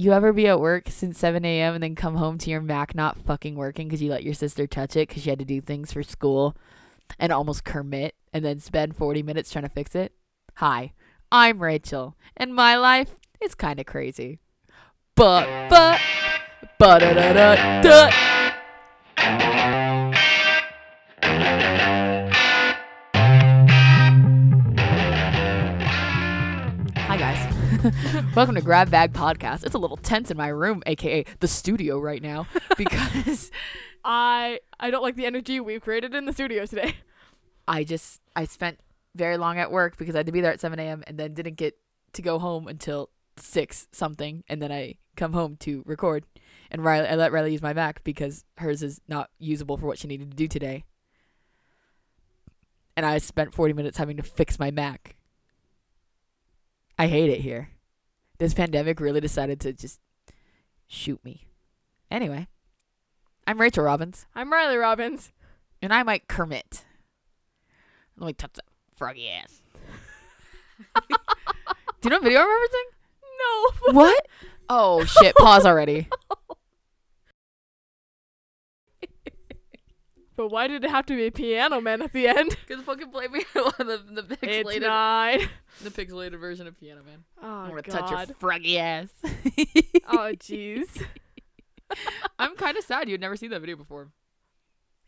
You ever be at work since 7 a.m. and then come home to your Mac not fucking working because you let your sister touch it because she had to do things for school and almost commit and then spend 40 minutes trying to fix it? Hi, I'm Rachel, and my life is kind of crazy. But, but, but, da, da, da, da. Welcome to Grab Bag Podcast. It's a little tense in my room, aka the studio right now, because I I don't like the energy we've created in the studio today. I just I spent very long at work because I had to be there at 7 a.m. and then didn't get to go home until six something, and then I come home to record. And Riley, I let Riley use my Mac because hers is not usable for what she needed to do today. And I spent 40 minutes having to fix my Mac. I hate it here. This pandemic really decided to just shoot me. Anyway, I'm Rachel Robbins, I'm Riley Robbins. and I might Kermit. Let me touch that froggy ass. Do you know what video I'm referencing? No. What? Oh shit! Pause already. But why did it have to be a piano man at the end? Because fucking play me the the It's nine. the pixelated version of Piano Man. Oh I'm gonna god. touch your froggy ass. oh jeez. I'm kind of sad you'd never seen that video before.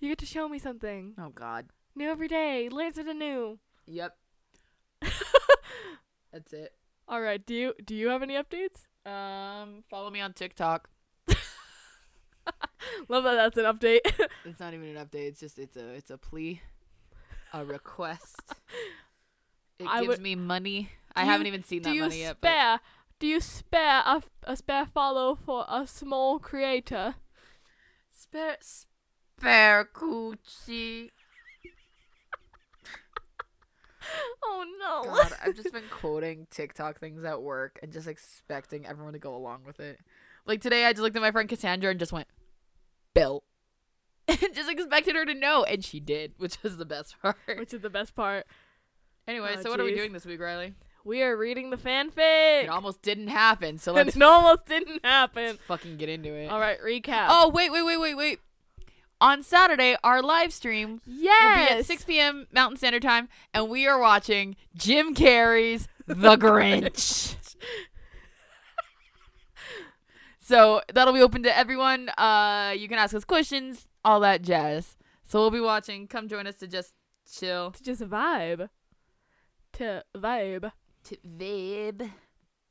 You get to show me something Oh God. new every day. Learn something new. Yep. That's it. All right. Do you do you have any updates? Um, follow me on TikTok. Love that. That's an update. It's not even an update. It's just it's a it's a plea, a request. It I gives would- me money. I haven't even seen that you money yet. But spare? Do you spare a, a spare follow for a small creator? spare spare coochie. Oh no. God, I've just been quoting TikTok things at work and just expecting everyone to go along with it. Like today, I just looked at my friend Cassandra and just went, "Bill," and just expected her to know, and she did, which was the best part. Which is the best part. Anyway, Oh, so what are we doing this week, Riley? We are reading the fanfic. It almost didn't happen, so let's, it almost didn't happen. fucking get into it. All right, recap. Oh wait, wait, wait, wait, wait. On Saturday, our live stream will be yes. at 6 p.m. Mountain Standard Time, and we are watching Jim Carrey's The Grinch. So that'll be open to everyone. Uh, you can ask us questions, all that jazz. So we'll be watching. Come join us to just chill. To just vibe. To vibe. To vibe.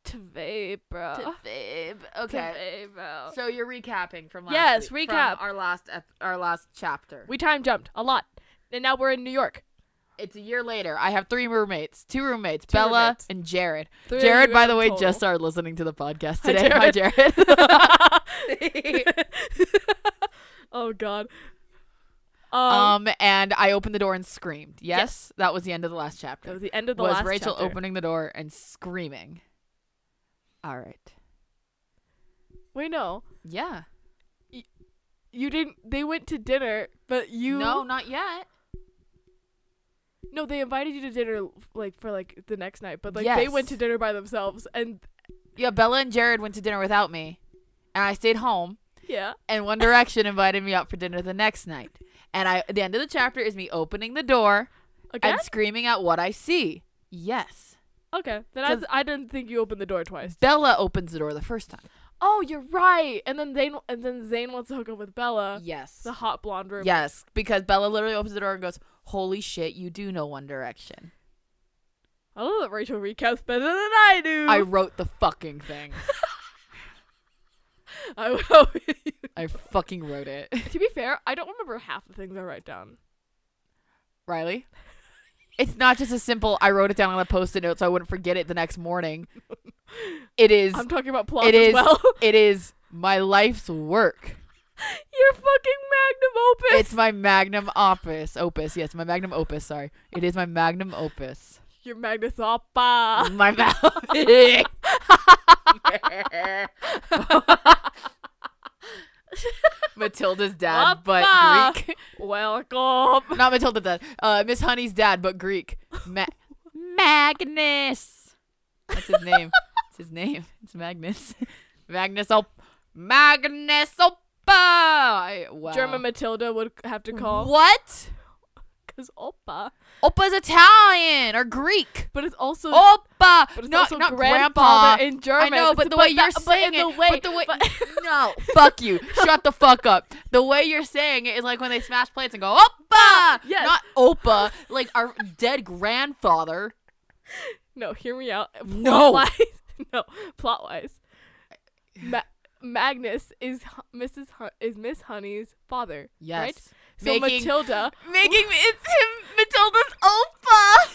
To vibe, bro. To vibe. To Okay. vibe, bro. So you're recapping from last Yes, week, recap. from our last ep- our last chapter. we time jumped a lot. And now we're in New York. It's a year later. I have three roommates, two roommates, Two Bella roommates. and Jared. Three Jared, by the way, total. just started listening to the podcast Hi, today. Hi, Jared. oh god. Um, um, and I opened the door and screamed. Yes, that was the end of the last chapter. that was the end of the last chapter. was last Rachel chapter. opening the door and screaming? All right. Wait, no. Yeah. You didn't they went to dinner, but you No, not yet. No, they invited you to dinner like for like the next night, but like they went to dinner by themselves and Yeah, Bella and Jared went to dinner without me, and I stayed home. yeah. And One Direction invited me out for dinner the next night. And I, the end of the chapter is me opening the door Again? and screaming at what I see. Yes. Okay. Then I, I didn't think you opened the door twice. Bella opens the door the first time. Oh, you're right. And then Zayn and then Zayn wants to hook up with Bella, Yes. the hot blonde room. Yes, because Bella literally opens the door and goes, "Holy shit, you do know One Direction." I love that Rachel recaps better than I do. I wrote the fucking thing. I would hope I fucking wrote it. to be fair, I don't remember half the things I write down. Riley, it's not just a simple. I wrote it down on a post-it note so I wouldn't forget it the next morning. It is. I'm talking about plot It as is. well. It is my life's work. Your fucking magnum opus. It's my magnum opus. Opus, yes, my magnum opus. Sorry, it is my magnum opus. Your Magnus Oppa. My mouth. Matilda's dad, but Oppa. Greek. Welcome. Not Matilda's dad. Uh, Miss Honey's dad, but Greek. Ma- Magnus. That's his name. It's his name. It's Magnus. Magnus Op Magnus Oppa. Wow. German Matilda would have to call What? because Oppa, Oppa's Italian or Greek. but it's also Oppa. but it's not also not grandfather grandpa. in German. I know, but the way you're saying in it, the way, but the way, but- no, fuck you, shut the fuck up. The way you're saying it is like when they smash plates and go oppa, ah, Yes. not opa, like our dead grandfather. no, hear me out. No. Plot-wise- no, plot wise. Ma- Magnus is Mrs. Hun- is Miss Honey's father. Yes. Right? So making, Matilda making it's him Matilda's opa,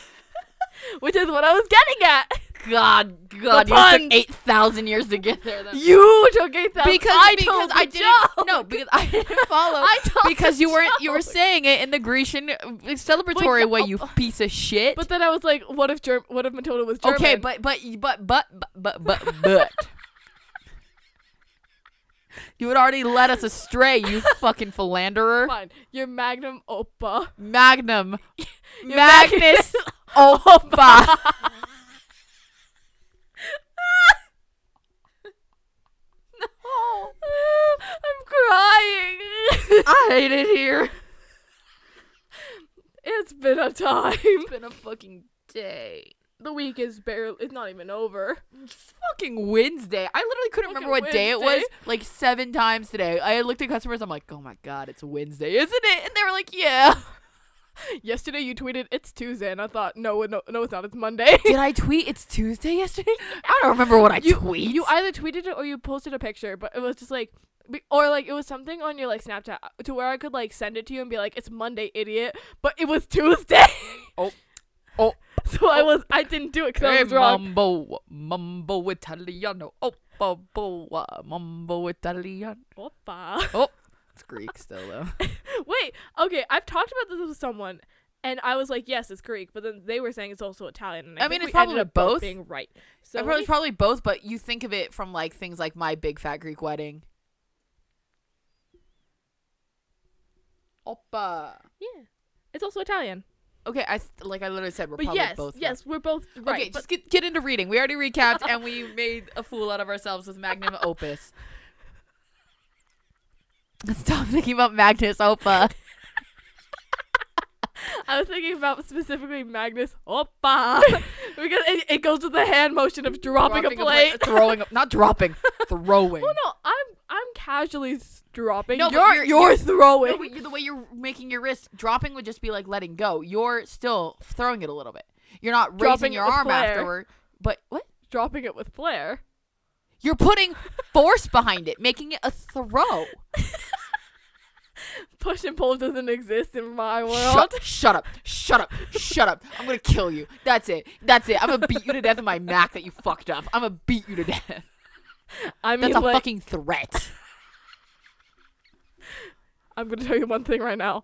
which is what I was getting at. God, God, you took eight thousand years to get there. You took eight thousand because I because I didn't joke. no because I didn't follow. I told because you weren't you were saying it in the Grecian uh, celebratory Wait, way. You oh. piece of shit. But then I was like, what if Germ- what if Matilda was German? Okay, but but but but but but but you had already led us astray, you fucking philanderer. fine. Your Magnum Oppa. Magnum, Your Magnus, Oppa. no, I'm crying. I hate it here. it's been a time. It's been a fucking day. The week is barely. It's not even over. It's fucking Wednesday. I literally couldn't remember Fucking what day it was like seven times today. I looked at customers. I'm like, oh my god, it's Wednesday, isn't it? And they were like, yeah. Yesterday you tweeted it's Tuesday, and I thought no, no, no, it's not. It's Monday. Did I tweet it's Tuesday yesterday? I don't remember what I you tweet. you either tweeted it or you posted a picture, but it was just like. Or like it was something on your like Snapchat uh, to where I could like send it to you and be like it's Monday, idiot, but it was Tuesday. Oh. Oh. so I was I didn't do it because I was wrong. Mambo, mambo Italiano. Oh, mambo, uh, mambo Italiano. Oppa. It's Greek still though. Wait, okay, I've talked about this with someone, and I was like, yes, it's Greek, but then they were saying it's also Italian. And I, I mean, it's probably both being right. So So probably, me- probably both, but you think of it from like things like my big fat Greek wedding. Oppa. yeah, it's also Italian. Okay, I like I literally said we're But probably yes, both. right. yes, we're both right. okay, just get, get into reading. We already recapped and we made a fool out of ourselves with Magnum Opus. Stop thinking about Magnus Oppa. I was thinking about specifically Magnus Oppa because it, it goes with the hand motion of dropping, a plate. throwing, a, not dropping, throwing. Oh no, I'm I'm casually dropping. No, you're you're- you're, throwing. No, the way you're making your wrist, dropping would just be like letting go. You're still throwing it a little bit. You're not raising Dropping your arm flair. afterward. But what? dropping it with flair. You're putting force behind it, making it a throw. Push and pull doesn't exist in my world. Shut, shut up. Shut up. Shut up. I'm gonna kill you. That's it. That's it. I'm gonna beat you to death with my Mac that you fucked up. I'm gonna beat you to death. I mean, That's a like, fucking threat. I'm gonna tell you one thing right now.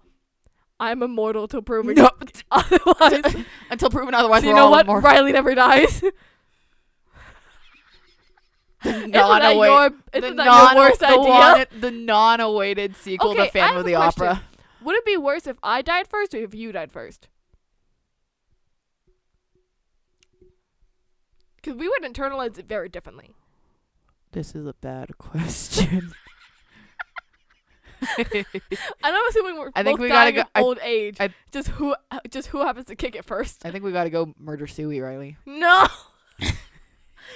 I'm immortal till proven No. otherwise. Until proven otherwise, so you know what? immortal. Riley never dies. Isn't Non-await- your, the non- your the non-awaited sequel Okay, to Phantom of the question. Opera. Would it be worse if I died first or if you died first? Because we would internalize it very differently. This is a bad question. And I'm assuming we're I think both we gotta dying go- of I- old age. I- just who, just who happens to kick it first? I think we gotta go murder Suey, Riley. No.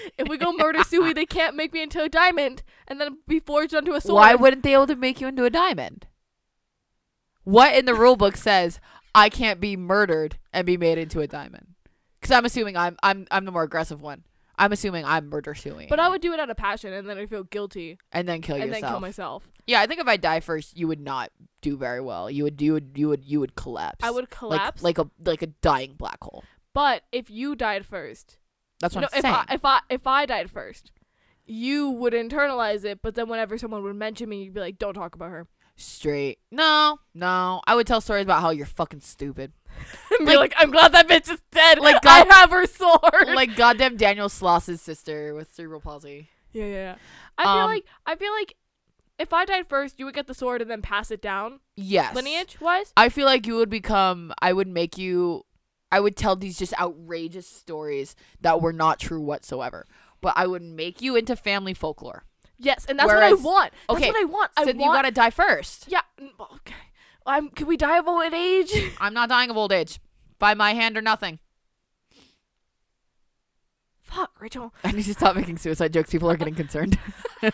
if we go murder Suey, they can't make me into a diamond and then be forged onto a sword. Why wouldn't they be able to make you into a diamond? What in the rule book says I can't be murdered and be made into a diamond? Because I'm assuming I'm I'm I'm the more aggressive one. I'm assuming I'm murder suing. But I would do it out of passion and then I feel guilty and then kill and yourself. then kill myself. yeah, I think if I die first, you would not do very well. You would you would you would you would collapse. I would like collapse. like a like a dying black hole. but if you died first, That's you what know, I'm if saying. I if I if I died first, you would internalize it. But then whenever someone would mention me, you'd be like, "Don't talk about her." Straight. No, no. I would tell stories about how you're fucking stupid. And be like, "I'm glad that bitch is dead. Like, Like God- I have her sword." like goddamn Daniel Sloss's sister with cerebral palsy. yeah, yeah. yeah. I feel Um, like I feel like if I died first, you would get the sword and then pass it down Yes. lineage wise. I feel like you would become I would make you I would tell these just outrageous stories that were not true whatsoever. But I would make you into family folklore. Yes, and that's Whereas- what I want. That's okay, what I want. I so then want. you gotta die first. yeah. Okay. I'm. Can we die of old age? I'm not dying of old age. By my hand or nothing. Fuck, Rachel. I need to stop making suicide jokes. People are getting concerned.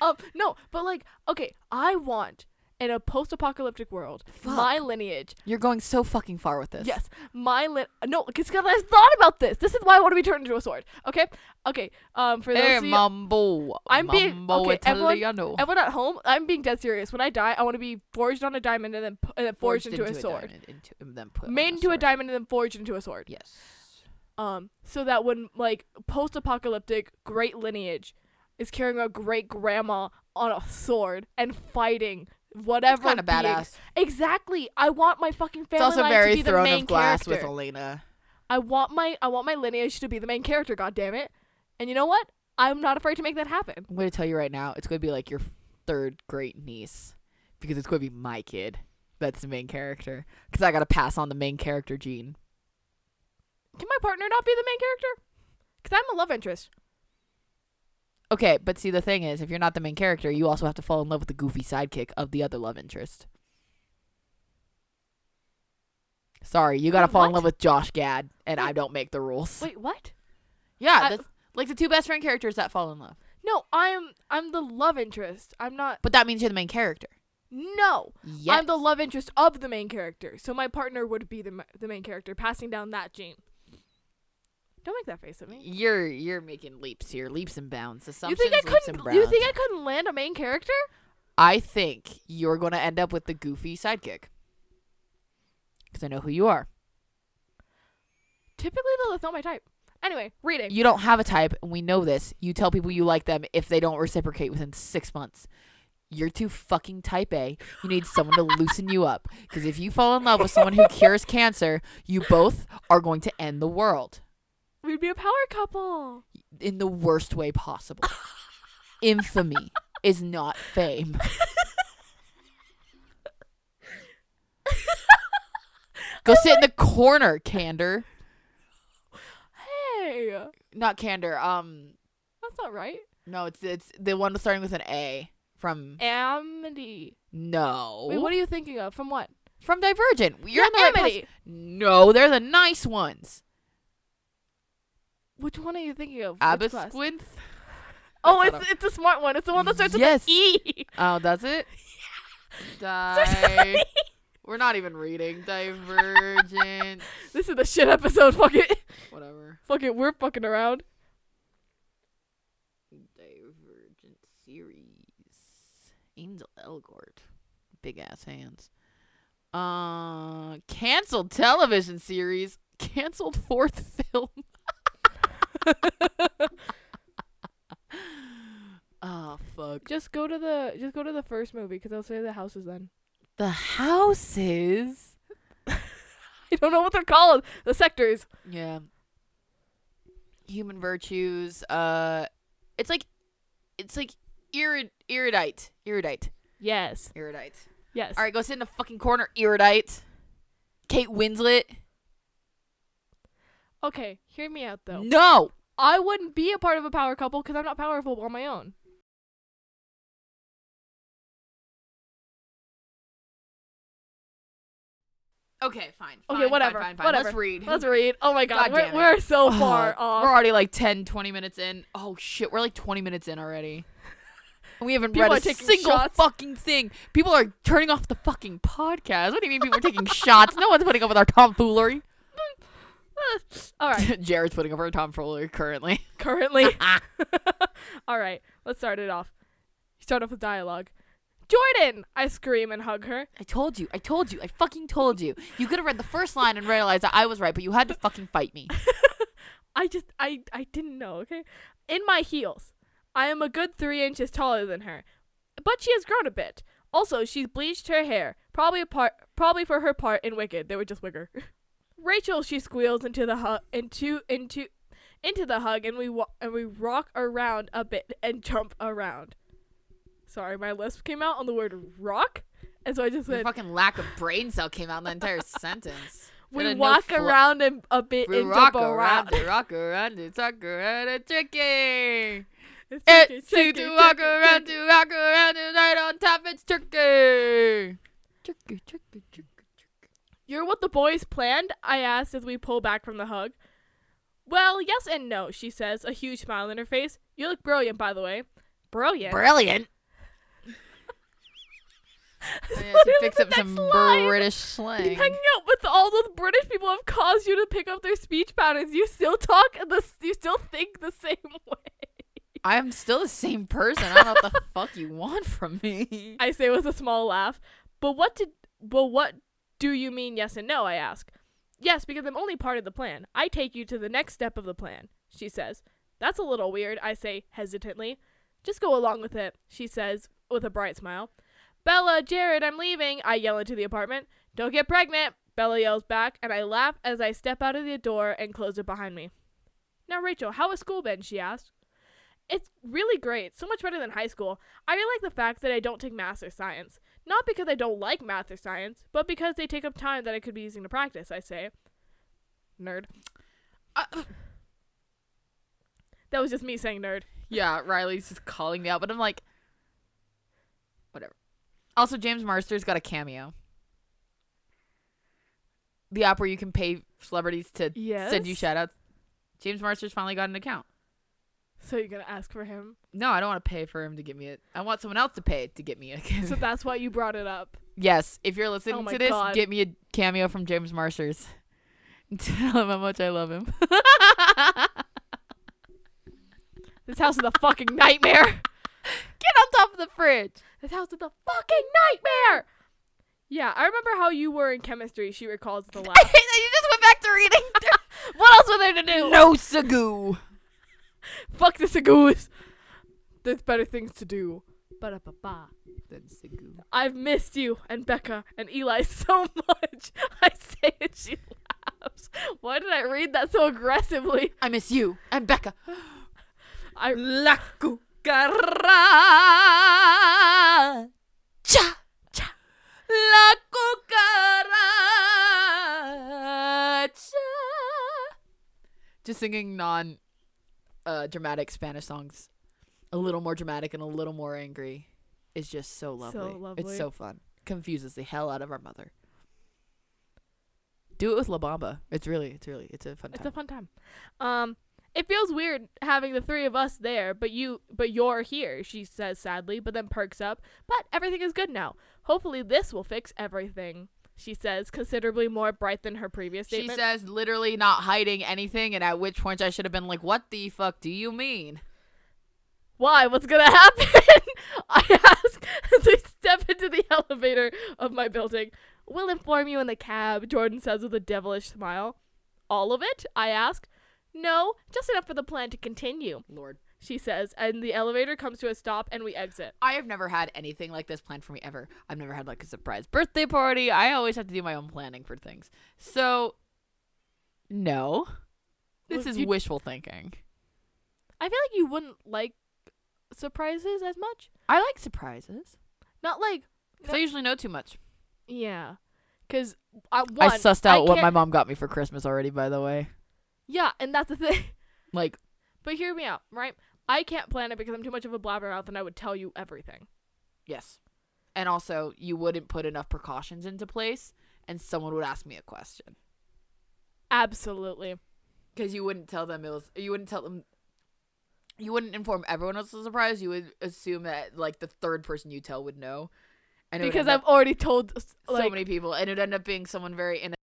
Um, no, but like, okay, I want in a post-apocalyptic world Fuck. my lineage. You're going so fucking far with this. Yes, my li- no, because I thought about this. This is why I want to be turned into a sword. Okay, okay. Um, for those Hey, of you, mambo. I'm being- mambo okay, everyone- Italiano. everyone at home, I'm being dead serious. When I die, I want to be forged on a diamond and then and then forged, into, a sword. diamond, into, then put Made into a sword. diamond and then forged into a sword. Yes. Um, so that when like post-apocalyptic great lineage is carrying a great grandma on a sword and fighting whatever. kind of badass. Exactly. I want my fucking family It's also line very to be the throne main of glass character. with Elena. I want my I want my lineage to be the main character. God damn it! And you know what? I'm not afraid to make that happen. I'm going to tell you right now, it's going to be like your third great niece because it's going to be my kid. That's the main character. Because I got to pass on the main character gene. Can my partner not be the main character? Because I'm a love interest. Okay, but see, the thing is, if you're not the main character, you also have to fall in love with the goofy sidekick of the other love interest. Sorry, you gotta Wait, fall in what? love with Josh Gad, and I don't make the rules. Wait, what? yeah, I- that's, like the two best friend characters that fall in love. No, I'm I'm the love interest. I'm not. But that means you're the main character. No, Yes. I'm the love interest of the main character. So my partner would be the ma- the main character, passing down that gene. Don't make that face at me. You're you're making leaps here, leaps and bounds. You Assumptions, think I couldn't? You think. I couldn't land a main character? I think you're gonna end up with the goofy sidekick. Because I know who you are. Typically, though, that's not my type. Anyway, reading. You don't have a type, and we know this. You tell people you like them if they don't reciprocate within six months. You're too fucking type A. You need someone to loosen you up. Because if you fall in love with someone who cures cancer, you both are going to end the world We'd be a power couple. in the worst way possible. Infamy is not fame. Go sit in the corner, Candor. Hey, Not Candor. Um, that's not right. no, it's it's the one starting with an A from Amity. no. Wait, what are you thinking of? From what? from Divergent? You're in the right Amity. place. No, they're the nice ones. Which one are you thinking of? Abasquinth. Oh, it's it's a smart one. It's the one that starts Yes. with an E. Oh, does it? Starts with an Die. E. We're not even reading Divergent. This is the shit episode. Fuck it. Whatever. Fuck it. We're fucking around. Divergent series. Ansel Elgort. Big ass hands. Uh, canceled television series. Canceled fourth film. Oh fuck. Just go to the just go to the first movie because I'll say the houses then. The houses. I don't know what they're called. The sectors. Yeah. Human virtues. Uh, it's like, it's like irid erudite, erudite, Yes. erudite. Yes. All right, go sit in the fucking corner, erudite. Kate Winslet. Okay. Hear me out though. No. I wouldn't be a part of a power couple because I'm not powerful on my own. Okay, fine. Okay, whatever, Fine, fine, fine. whatever. Let's read. Let's read. Oh my god, God we're, we're so far off. We're already like 10, 20 minutes in. Oh shit, we're like 20 minutes in already. We haven't People read are a single shots. fucking thing. People are turning off the fucking podcast. What do you mean people are taking shots? No one's putting up with our tomfoolery. All right. Jared's putting up our tomfoolery currently. Currently. All right. Let's start it off. Start off with dialogue. Jordan! I scream and hug her. I told you. I told you. I fucking told you. You could have read the first line and realized that I was right, but you had to fucking fight me. I just I I didn't know, okay? In my heels. I am a good three inches taller than her. But she has grown a bit. Also, she's bleached her hair. Probably a part probably for her part in Wicked. They were just wigger. Rachel, she squeals into the hug into into into the hug and we wa- and we rock around a bit and jump around. Sorry, my lisp came out on the word rock, and so I just Your said fucking lack of brain cell came out in the entire sentence. we Got a no walk around and a bit We and rock jump around. around it, rock around it, talk around it, tricky. It's It's turkey, to turkey, walk turkey, around, turkey. to walk around, and right on top it's turkey. Turkey, turkey, turkey. You're what the boys planned? I asked as we pull back from the hug. Well, yes and no, she says, a huge smile on her face. You look brilliant, by the way. Brilliant. Brilliant. I had to fix up some line. British slang. Hanging out with all those British people have caused you to pick up their speech patterns. You still talk the you still think the same way. I'm still the same person. I don't know what the fuck you want from me. I say with a small laugh. But what did but what do you mean yes and no? I ask. Yes, because I'm only part of the plan. I take you to the next step of the plan, she says. That's a little weird, I say hesitantly. Just go along with it, she says with a bright smile. Bella, Jared, I'm leaving, I yell into the apartment. Don't get pregnant, Bella yells back, and I laugh as I step out of the door and close it behind me. Now, Rachel, how has school been? she asked. It's really great, so much better than high school. I really like the fact that I don't take math or science. Not because I don't like math or science, but because they take up time that I could be using to practice, I say. Nerd. Uh, That was just me saying nerd. yeah, Riley's just calling me out, but I'm like, whatever. Also, James Marsters got a cameo. The app where you can pay celebrities to Yes. send you shoutouts. James Marsters finally got an account. So you're gonna ask for him. No, I don't want to pay for him to get me it. I want someone else to pay to get me a So that's why you brought it up. Yes, if you're listening Oh to this, God. get me a cameo from James Marsters. Tell him how much I love him. This house is a fucking nightmare. Get on top of the fridge. This house is a fucking nightmare. Yeah, I remember how you were in chemistry. She recalls the laugh. you just went back to reading. what else was there to do? no sagoo. Fuck the Sagoos. There's better things to do. Ba-da-ba-ba. Then sagoo. I've missed you and Becca and Eli so much. I say it, she laughs. Why did I read that so aggressively? I miss you and Becca. I La cucaracha. Cha cha. La cucaracha. Just singing non uh, dramatic Spanish songs. A little more dramatic and a little more angry is just so lovely. lovely. It's so fun. Confuses the hell out of our mother. Do it with La Bamba. It's really, it's really, it's a fun it's time. a fun time. Um it feels weird having the three of us there, but you but you're here, she says sadly, but then perks up. But everything is good now. Hopefully this will fix everything. She says, considerably more bright than her previous statement. She says literally not hiding anything, and at which point I should have been like, "What the fuck do you mean?" Why? What's gonna happen? I ask as we step into the elevator of my building. We'll inform you in the cab, Jordan says with a devilish smile. All of it? I ask. No, just enough for the plan to continue, Lord, she says, and the elevator comes to a stop and we exit. I have never had anything like this planned for me ever. I've never had like a surprise birthday party. I always have to do my own planning for things. So, no, this Well, is you- wishful thinking. I feel like you wouldn't like surprises as much. I like surprises. Not like like, 'cause I usually know too much. yeah. Because uh, I, one, I sussed out what my mom got me for Christmas already. By the way, Yeah, and that's the thing. like But hear me out, right? I can't plan it because I'm too much of a blabbermouth and I would tell you everything. yes, and also you wouldn't put enough precautions into place, and someone would ask me a question. Absolutely. because you wouldn't tell them it was you wouldn't tell them you wouldn't inform everyone else was a surprise you would assume that like the third person you tell would know and Because I've already told s- so many people and it would end up being someone very innocent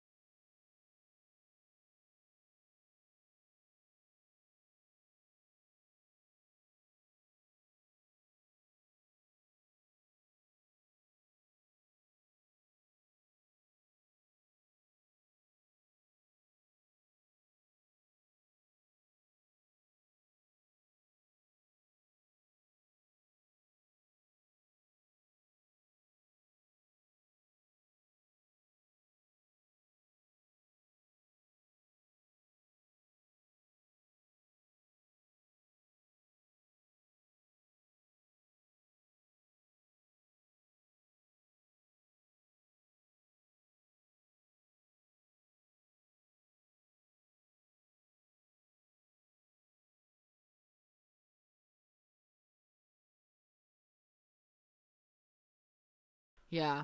Yeah.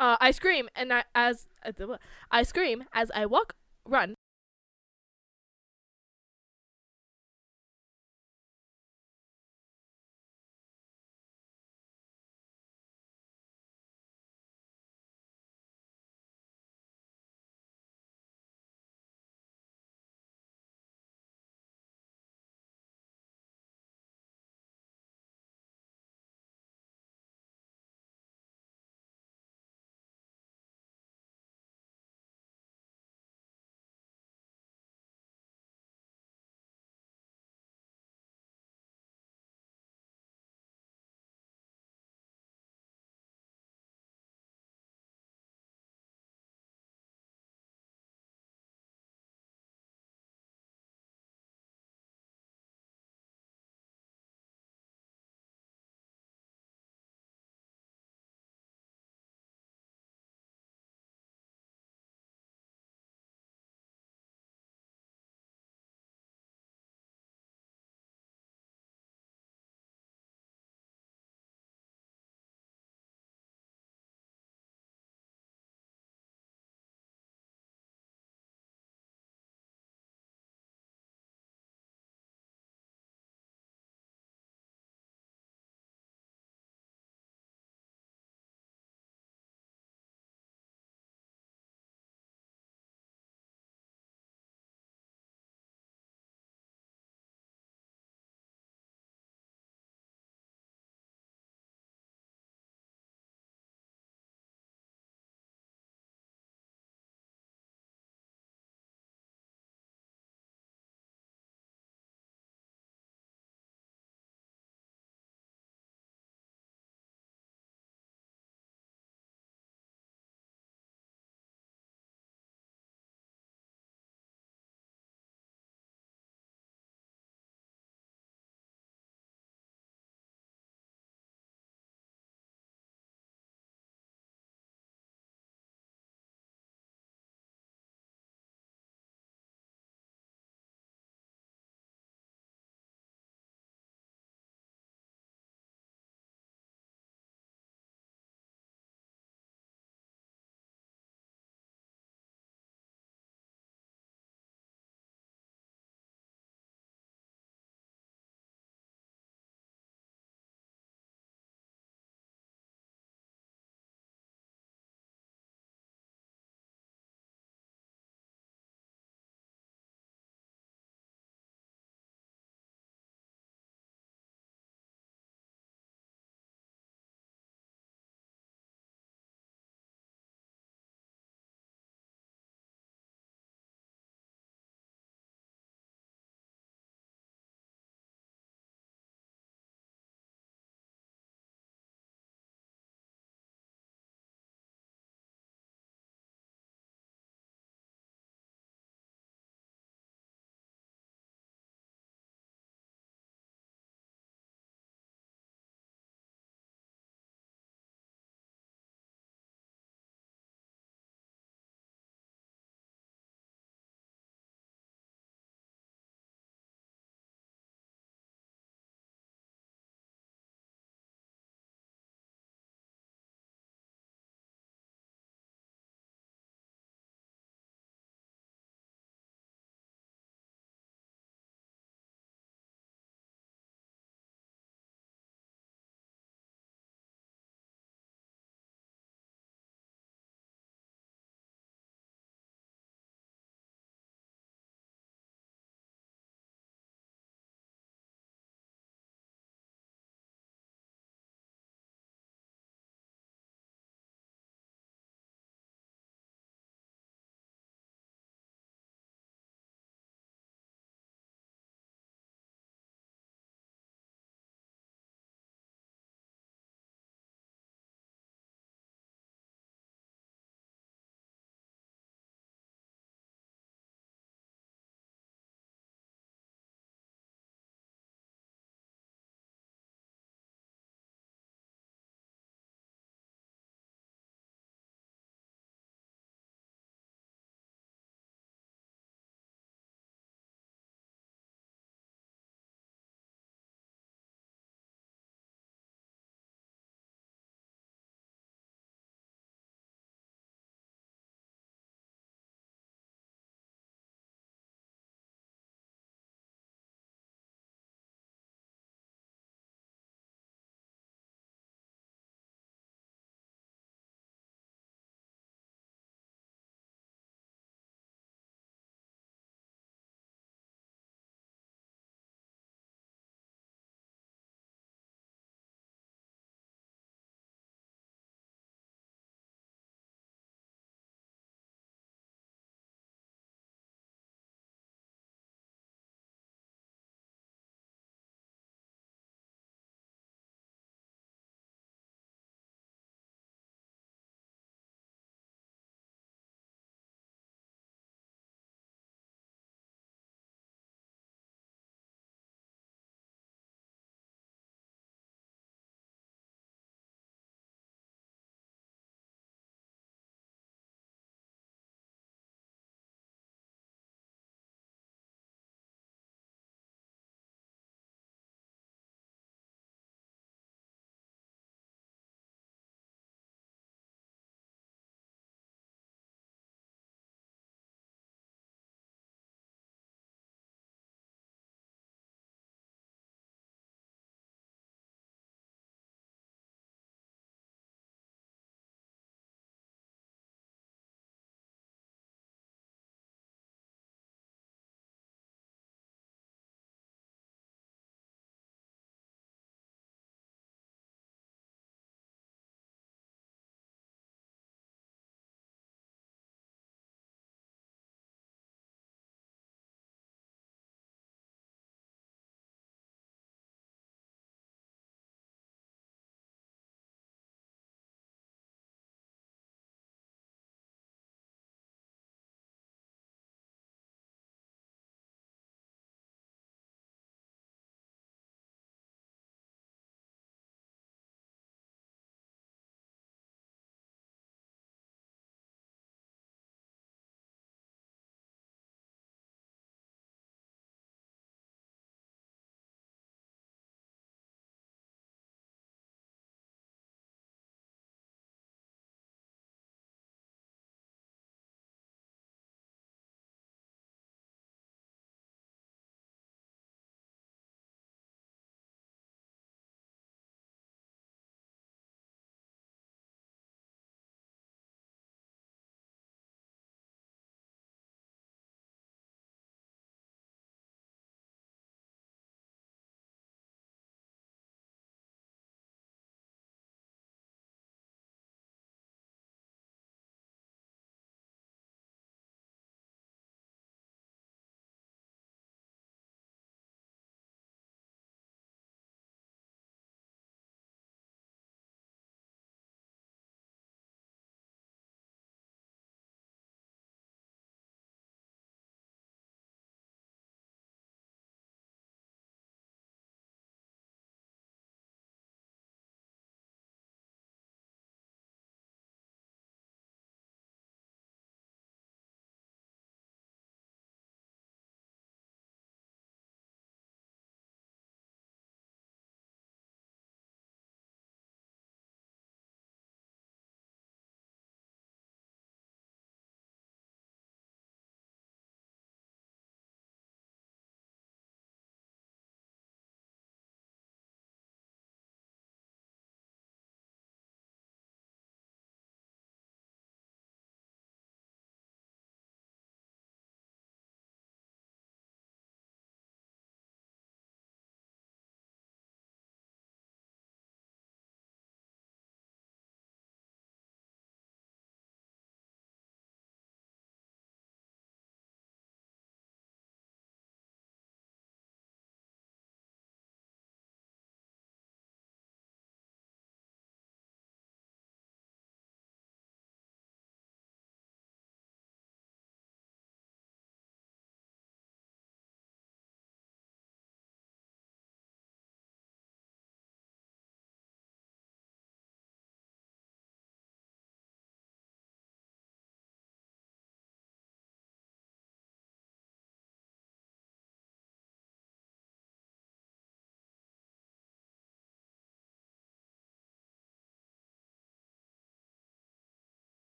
Uh, I scream and I, as I scream as I walk, run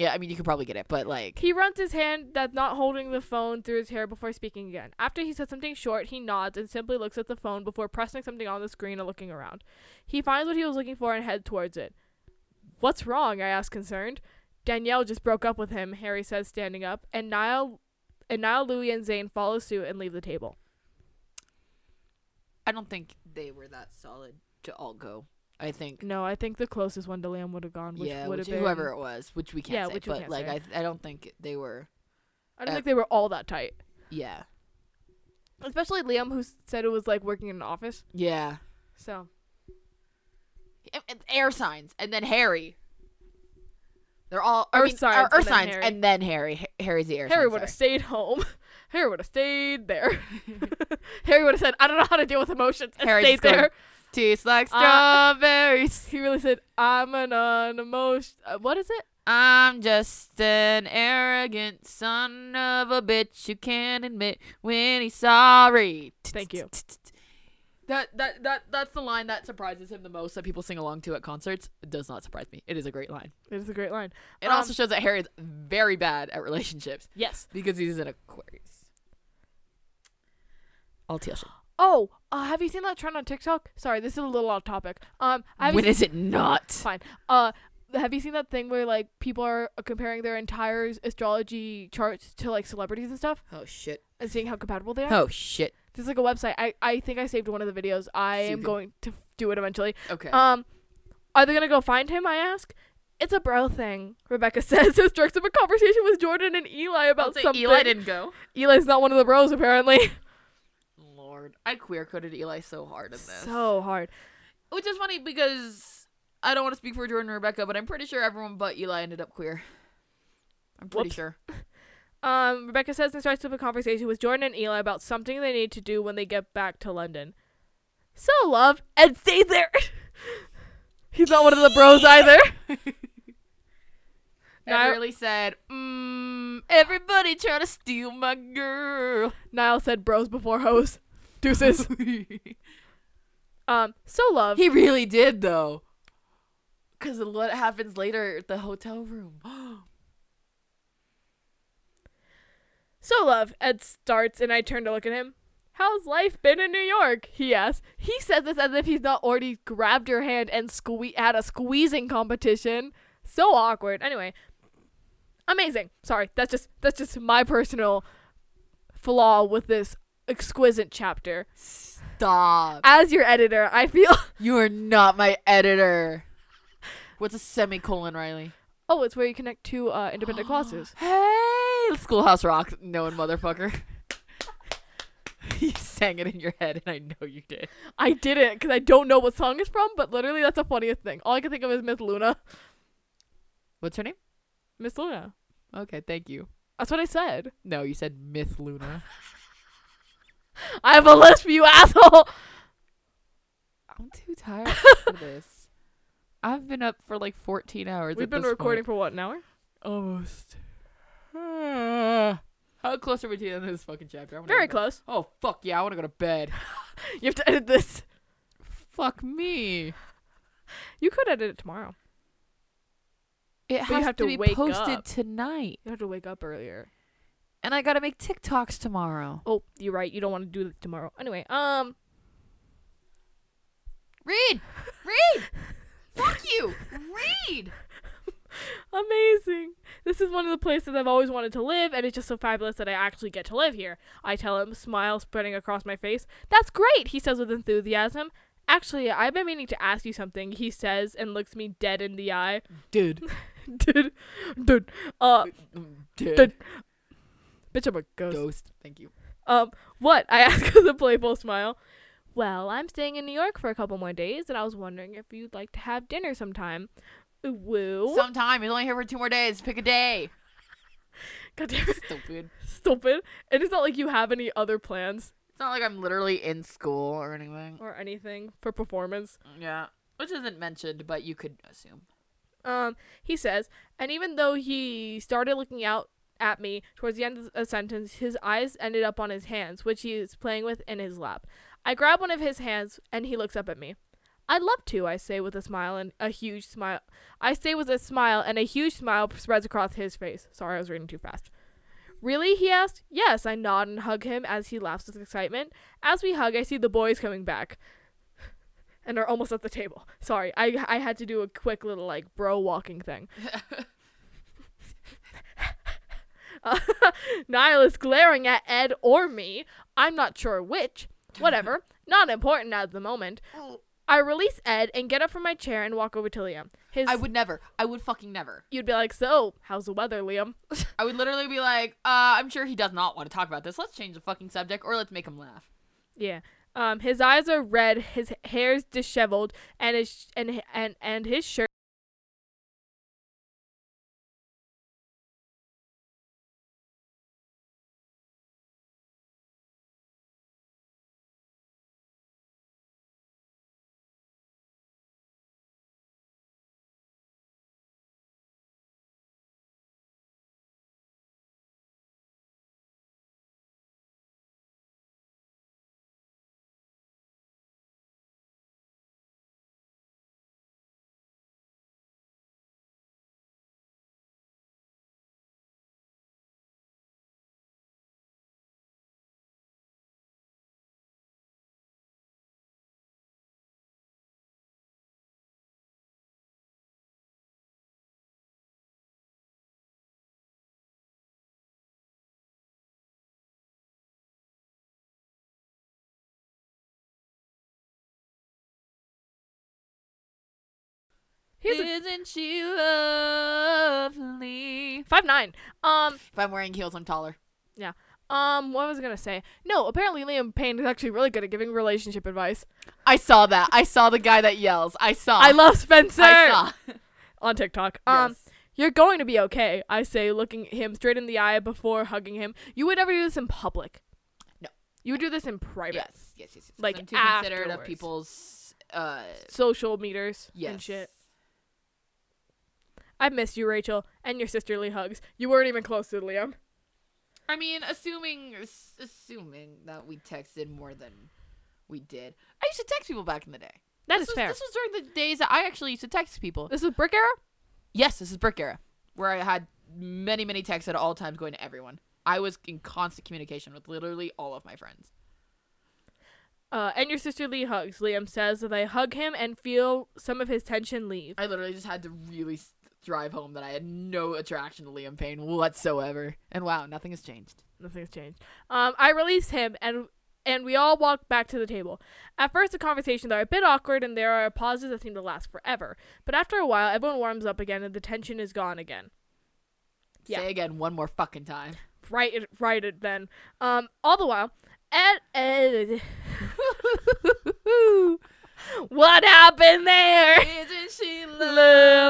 yet. I mean, you could probably get it, but like, He runs his hand that's not holding the phone through his hair before speaking again. After he says something short, he nods and simply looks at the phone before pressing something on the screen and looking around. He finds what he was looking for and heads towards it. What's wrong? I ask concerned. Danielle just broke up with him, Harry says, standing up, and Niall and Niall, Louis, and Zayn follow suit and leave the table. I don't think they were that solid to all go. I think No, I think the closest one to Liam would have gone, which yeah, would have been whoever it was, which we can't Yeah, say, which we but can't like say. I th- I don't think they were. I don't uh, think they were all that tight. Yeah, Especially Liam, who said it was like working in an office. yeah. So And- and air signs, and then Harry. They're all I Earth mean, signs uh, and Earth then signs, Harry. and then Harry. Harry's the air Harry would have stayed home. Harry would have stayed there. Harry would have said, "I don't know how to deal with emotions," and Harry stayed going, there. Tastes like Uh, strawberries. He really said, "I'm an unemotion." Uh, what is it? I'm just an arrogant son of a bitch who can't admit when he's sorry. Thank you. That that that that's the line that surprises him the most that people sing along to at concerts. It does not surprise me. It is a great line. It is a great line. It Um, also shows that Harry is very bad at relationships Yes. because he's an Aquarius. All shit. Oh, uh, have you seen that trend on TikTok? Sorry, this is a little off topic. Um, have When you is it not? fine? Uh, have you seen that thing where like people are comparing their entire astrology charts to like celebrities and stuff Oh shit. and seeing how compatible they are? Oh shit. This is like a website. I I think I saved one of the videos. I you am can- going to do it eventually. Okay. Um, are they gonna go find him? I ask. It's a bro thing. Rebecca says this strikes up a conversation with Jordan and Eli about something. Eli didn't go. Eli's not one of the bros apparently. Lord, I queer coded Eli so hard in this. so hard. Which is funny because I don't want to speak for Jordan and Rebecca, but I'm pretty sure everyone but Eli ended up queer. I'm pretty Whoops. sure. Um, Rebecca says and starts up a conversation with Jordan and Eli about something they need to do when they get back to London. So love and stay there. He's not one of the bros either. Niall- really said, mm, everybody trying to steal my girl. Niall said bros before hoes. Deuces. um, so love. he really did though. Cause what happens later at the hotel room. So love, Ed starts, and I turn to look at him. How's life been in New York? He asks. He says this as if he's not already grabbed her hand and sque- had a squeezing competition. So awkward. Anyway, amazing. Sorry, that's just that's just my personal flaw with this exquisite chapter. Stop. As your editor, I feel. You are not my editor. What's a semicolon, Riley? Oh, it's where you connect two uh, independent clauses. Hey, Schoolhouse Rock, knowing motherfucker. you sang it in your head, and I know you did. I didn't because I don't know what song it's from, but literally that's the funniest thing. All I can think of is Miss Luna. What's her name? Miss Luna. Okay, thank you. That's what I said. No, you said Myth Luna. I have a list for you, asshole. I'm too tired for this. I've been up for like 14 hours. We've at been this recording point. for what an hour? almost. How close are we to the end of this fucking chapter? I wanna Very go to bed. close. Oh fuck yeah! I want to go to bed. You have to edit this. fuck me. You could edit it tomorrow. It But you has have to to be wake posted up. tonight, You have to wake up earlier. And I gotta make TikToks tomorrow. Oh, you're right. You don't want to do this tomorrow. Anyway, um, Read, read. fuck you. Read. amazing. This is one of the places I've always wanted to live, and it's just so fabulous that I actually get to live here. I tell him, smile spreading across my face. That's great, he says with enthusiasm. Actually, I've been meaning to ask you something, he says, and looks me dead in the eye. Dude. dude, dude, uh, Dude. Dude. Bitch, I'm a ghost. Ghost. Thank you. Um, what? I ask with a playful smile. Well, I'm staying in New York for a couple more days, and I was wondering if you'd like to have dinner sometime. Woo. Sometime. He's only here for two more days. Pick a day. God damn it. Stupid. Stupid. And it's not like you have any other plans It's not like I'm literally in school or anything. or anything for performance. Yeah. Which isn't mentioned, but you could assume. Um, he says, and even though he started looking out at me towards the end of a sentence, his eyes ended up on his hands, which he is playing with in his lap. I grab one of his hands and he looks up at me. I'd love to, I say with a smile and a huge smile. I say with a smile and a huge smile spreads across his face. Sorry, I was reading too fast. Really? he asked. Yes, I nod and hug him as he laughs with excitement. As we hug, I see the boys coming back and are almost at the table. Sorry, I I had to do a quick little like bro walking thing. Uh, Niall is glaring at Ed or me. I'm not sure which. Whatever. not important at the moment. I release Ed and get up from my chair and walk over to Liam. His I would never. I would fucking never. you'd be like, "So, how's the weather, Liam?" I would literally be like, uh, I'm sure he does not want to talk about this. Let's change the fucking subject or let's make him laugh. yeah. Um his eyes are red, his hair's disheveled, and his and and and his shirt Here's a Isn't she lovely? five nine. Um If I'm wearing heels, I'm taller. Yeah. Um what was I gonna say? No, apparently Liam Payne is actually really good at giving relationship advice. I saw that. I saw the guy that yells. I saw. I love Spencer I saw. on TikTok. Um Yes. You're going to be okay, I say, looking him straight in the eye before hugging him. You would never do this in public. No. You would do this in private. yes, yes, yes, yes. Like, I'm too considerate of people's. Uh, Social meters yes. and shit. I missed you, Rachel, and your sisterly hugs. You weren't even close to Liam. I mean, assuming assuming that we texted more than we did. I used to text people back in the day. That this is was, fair. This was during the days that I actually used to text people. This is brick era? Yes, this is brick era, where I had many, many texts at all times going to everyone. I was in constant communication with literally all of my friends. Uh, and your sisterly hugs, Liam says that I hug him and feel some of his tension leave. I literally just had to really drive home that I had no attraction to Liam Payne whatsoever. And wow, nothing has changed. Nothing's changed. Um, I release him and and we all walk back to the table. At first, the conversations are a bit awkward and there are pauses that seem to last forever. But after a while, everyone warms up again and the tension is gone again. Yeah. Say again one more fucking time. Right, it, right it then. Um, all the while, Ed, Ed what happened there? Isn't she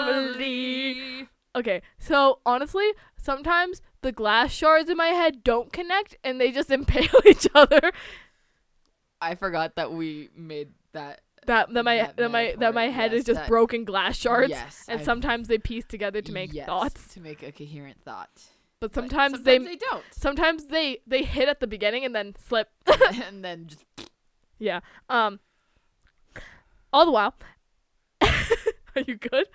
Lovely. Okay, so honestly, sometimes the glass shards in my head don't connect and they just impale each other. I forgot that we made that. That that my That that, my that my head yes, is just that- broken glass shards, Yes, and I- sometimes they piece together to make yes, thoughts. to make a coherent thought. But But sometimes, they they don't, sometimes they they hit at the beginning and then slip. and then just yeah. Um. All the while, are you good?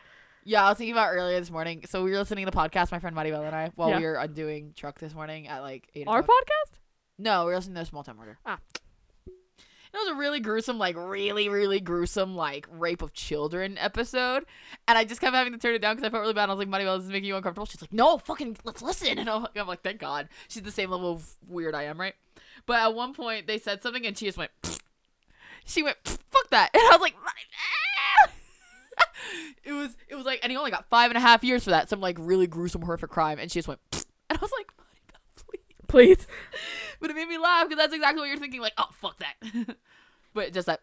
yeah. I was thinking about earlier this morning. So we were listening to the podcast, my friend Maribel and I, while Yeah. we were undoing truck this morning at like eight. Our o'clock. podcast? No, we were listening to a Small Town Murder. Ah. It was a really gruesome, like really, really gruesome, like rape of children episode, and I just kept having to turn it down because I felt really bad. I was like, "Maribel, this is making you uncomfortable." She's like, "No, fucking, let's listen." And I'm like, I'm like, "Thank God." She's the same level of weird I am, right? But at one point, they said something, and she just went. She went, "Fuck that," and I was like, "It was, it was like," and he only got five and a half years for that, some like really gruesome, horrific crime, and she just went, and I was like, "Maribel, please." Please. But it made me laugh because that's exactly what you're thinking. Like, oh, fuck that. but just that,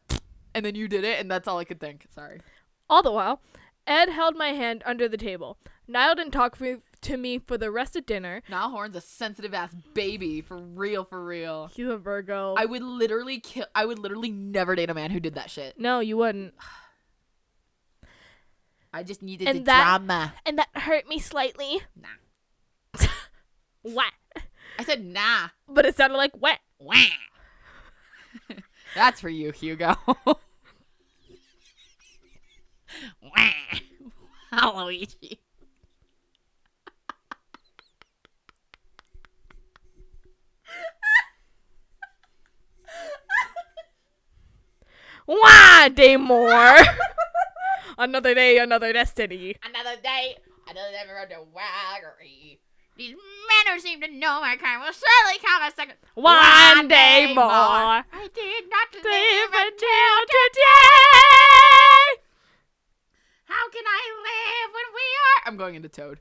and then you did it, and that's all I could think. Sorry. All the while, Ed held my hand under the table. Niall didn't talk for, to me for the rest of dinner. Niall Horan's a sensitive ass baby, for real, for real. He's a Virgo. I would literally kill. I would literally never date a man who did that shit. no, you wouldn't. I just needed And the that- drama. And that hurt me slightly. Nah. What? I said nah. But it sounded like what? Wah. That's for you, Hugo. Waluigi. One day more. another day, another destiny. Another day, another day the waggery. These men who seem to know my kind will surely come a second. One, day, more. I did not Live live until today. How can I live when we are? I'm going into Toad.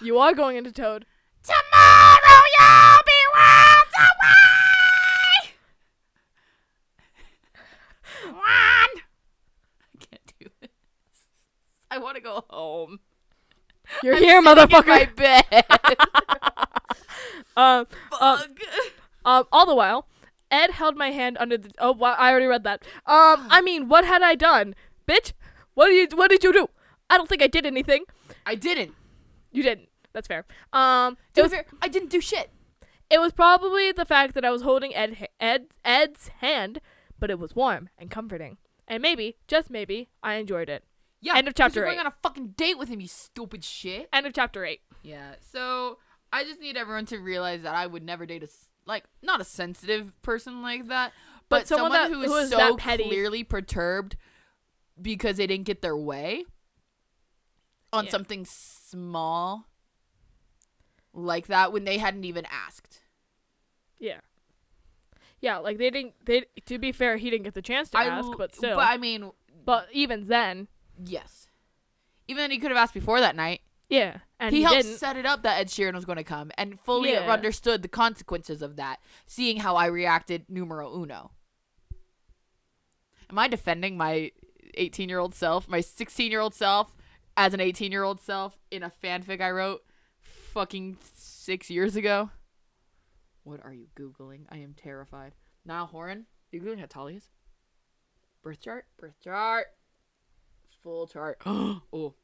You are going into Toad. Tomorrow you'll be worlds away. One. I can't do this. I want to go home. You're I'm here, motherfucker. my bed. um, Fuck. um, all the while, Ed held my hand under the. Oh, wow, I already read that. Um, I mean, what had I done, bitch? What did you? What did you do? I don't think I did anything. I didn't. You didn't. That's fair. Um, To it be was fair, I didn't do shit. it was probably the fact that I was holding Ed Ed Ed's hand, but it was warm and comforting, and maybe, just maybe, I enjoyed it. Yeah. End of chapter You're going on a fucking date with him, you stupid shit. End of chapter eight. Yeah. So I just need everyone to realize that I would never date a like not a sensitive person like that, But but, someone someone, that- who is who is so clearly perturbed because they didn't get their way on Yeah. something small like that when they hadn't even asked. Yeah. Yeah, like they didn't. They to be fair, he didn't get the chance to I ask, but still. But I mean, But even then, yes. Even then, he could have asked before that night. yeah, and he, he, helped didn't. set it up that Ed Sheeran was going to come and fully Yeah. understood the consequences of that, seeing how I reacted numero uno. Am I defending my 18 year old self, my 16 year old self, as an 18 year old self in a fanfic I wrote fucking six years ago? What are you Googling? I am terrified. Niall Horan? you Googling how tall he is? Birth chart? Birth chart. Full chart. oh.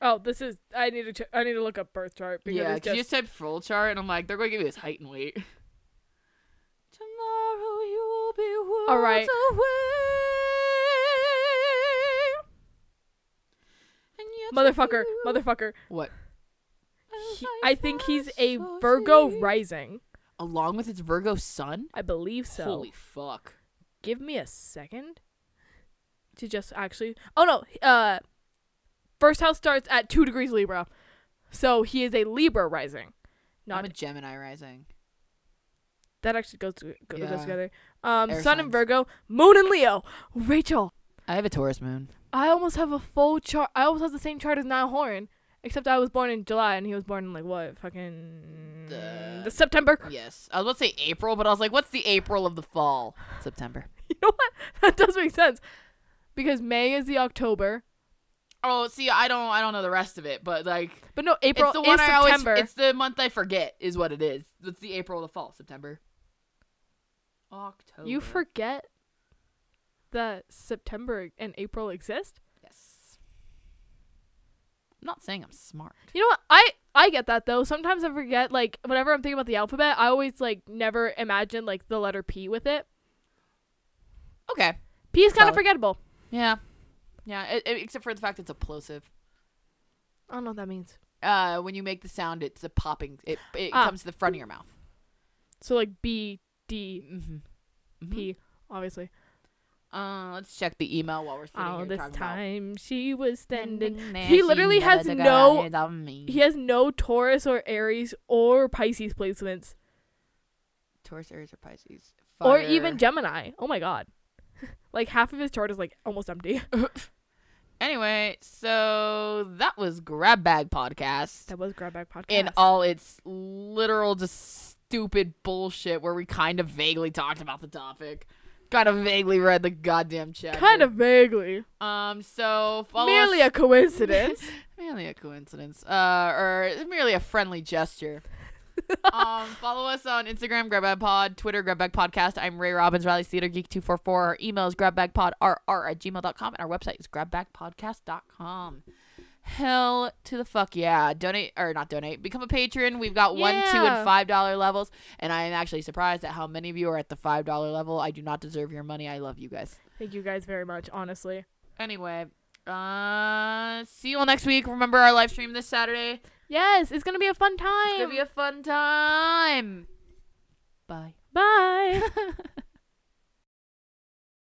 Oh, this is. I need to. Ch- I need to look up birth chart because yeah, it's because you just. said full chart, and I'm like, they're going to give you his height and weight. Tomorrow you'll be worlds All right. away. Motherfucker, you- motherfucker. What? He, I think he's a Virgo rising. Along with his Virgo sun? I believe so. Holy fuck. Give me a second to just actually. Oh no. Uh, first house starts at two degrees Libra, so he is a Libra rising. Not I'm a Gemini rising. that actually goes to, go, Yeah. goes together. Um, Air Sun and. Virgo, Moon and Leo. Rachel, I have a Taurus moon. I almost have a full chart. I almost have the same chart as Niall Horan, except I was born in July and he was born in like what fucking The- the September. Yes. I was about to say April, but I was like, what's the April of the fall? September. You know what? That does make sense because May is the October, Oh, see, I don't, I don't know the rest of it, but like, but no, April it's the is one I always. September. It's the month I forget is what it is. It's the April the fall, September. October. you forget that September and April exist. Yes. I'm not saying I'm smart. You know what? I I get that though. Sometimes I forget like whenever I'm thinking about the alphabet, I always like never imagine like the letter P with it. Okay. P is kind of forgettable. Yeah. Yeah. It, it- except for the fact it's a plosive. I don't know what that means. Uh, when you make the sound, it's a popping. It it Ah. comes to the front of your mouth. So like B D Mm-hmm. P, obviously. Uh, let's check the email while we're sitting All here this time she was about. standing. He literally has no- He has no Taurus or Aries or Pisces placements, Taurus, Aries, or Pisces. or even Gemini. Oh my god, like half of his chart is like almost empty. Anyway, so that was Grab Bag Podcast That was Grab Bag podcast. in all its literal just stupid bullshit where we kind of vaguely talked about the topic. Kind of vaguely read the goddamn chapter. kind of vaguely, Um, so follow merely a coincidence. merely a coincidence. Uh, or merely a friendly gesture. um, follow us on Instagram, GrabBagPod, Twitter, GrabBag Podcast. I'm Ray Robbins, Riley's Theater Geek 244. Our email is grabbagpodrr at gmail.com, and our website is grabbagpodcast.com. Hell to the fuck yeah. Donate, or not donate, become a patron. We've got one, two, and five dollar levels, and I am actually surprised at how many of you are at the five dollar level. I do not deserve your money. I love you guys. Thank you guys very much. Honestly, Anyway, uh, see you all next week. Remember our live stream this Saturday. Yes, it's gonna be a fun time. It's gonna be a fun time. Bye. Bye.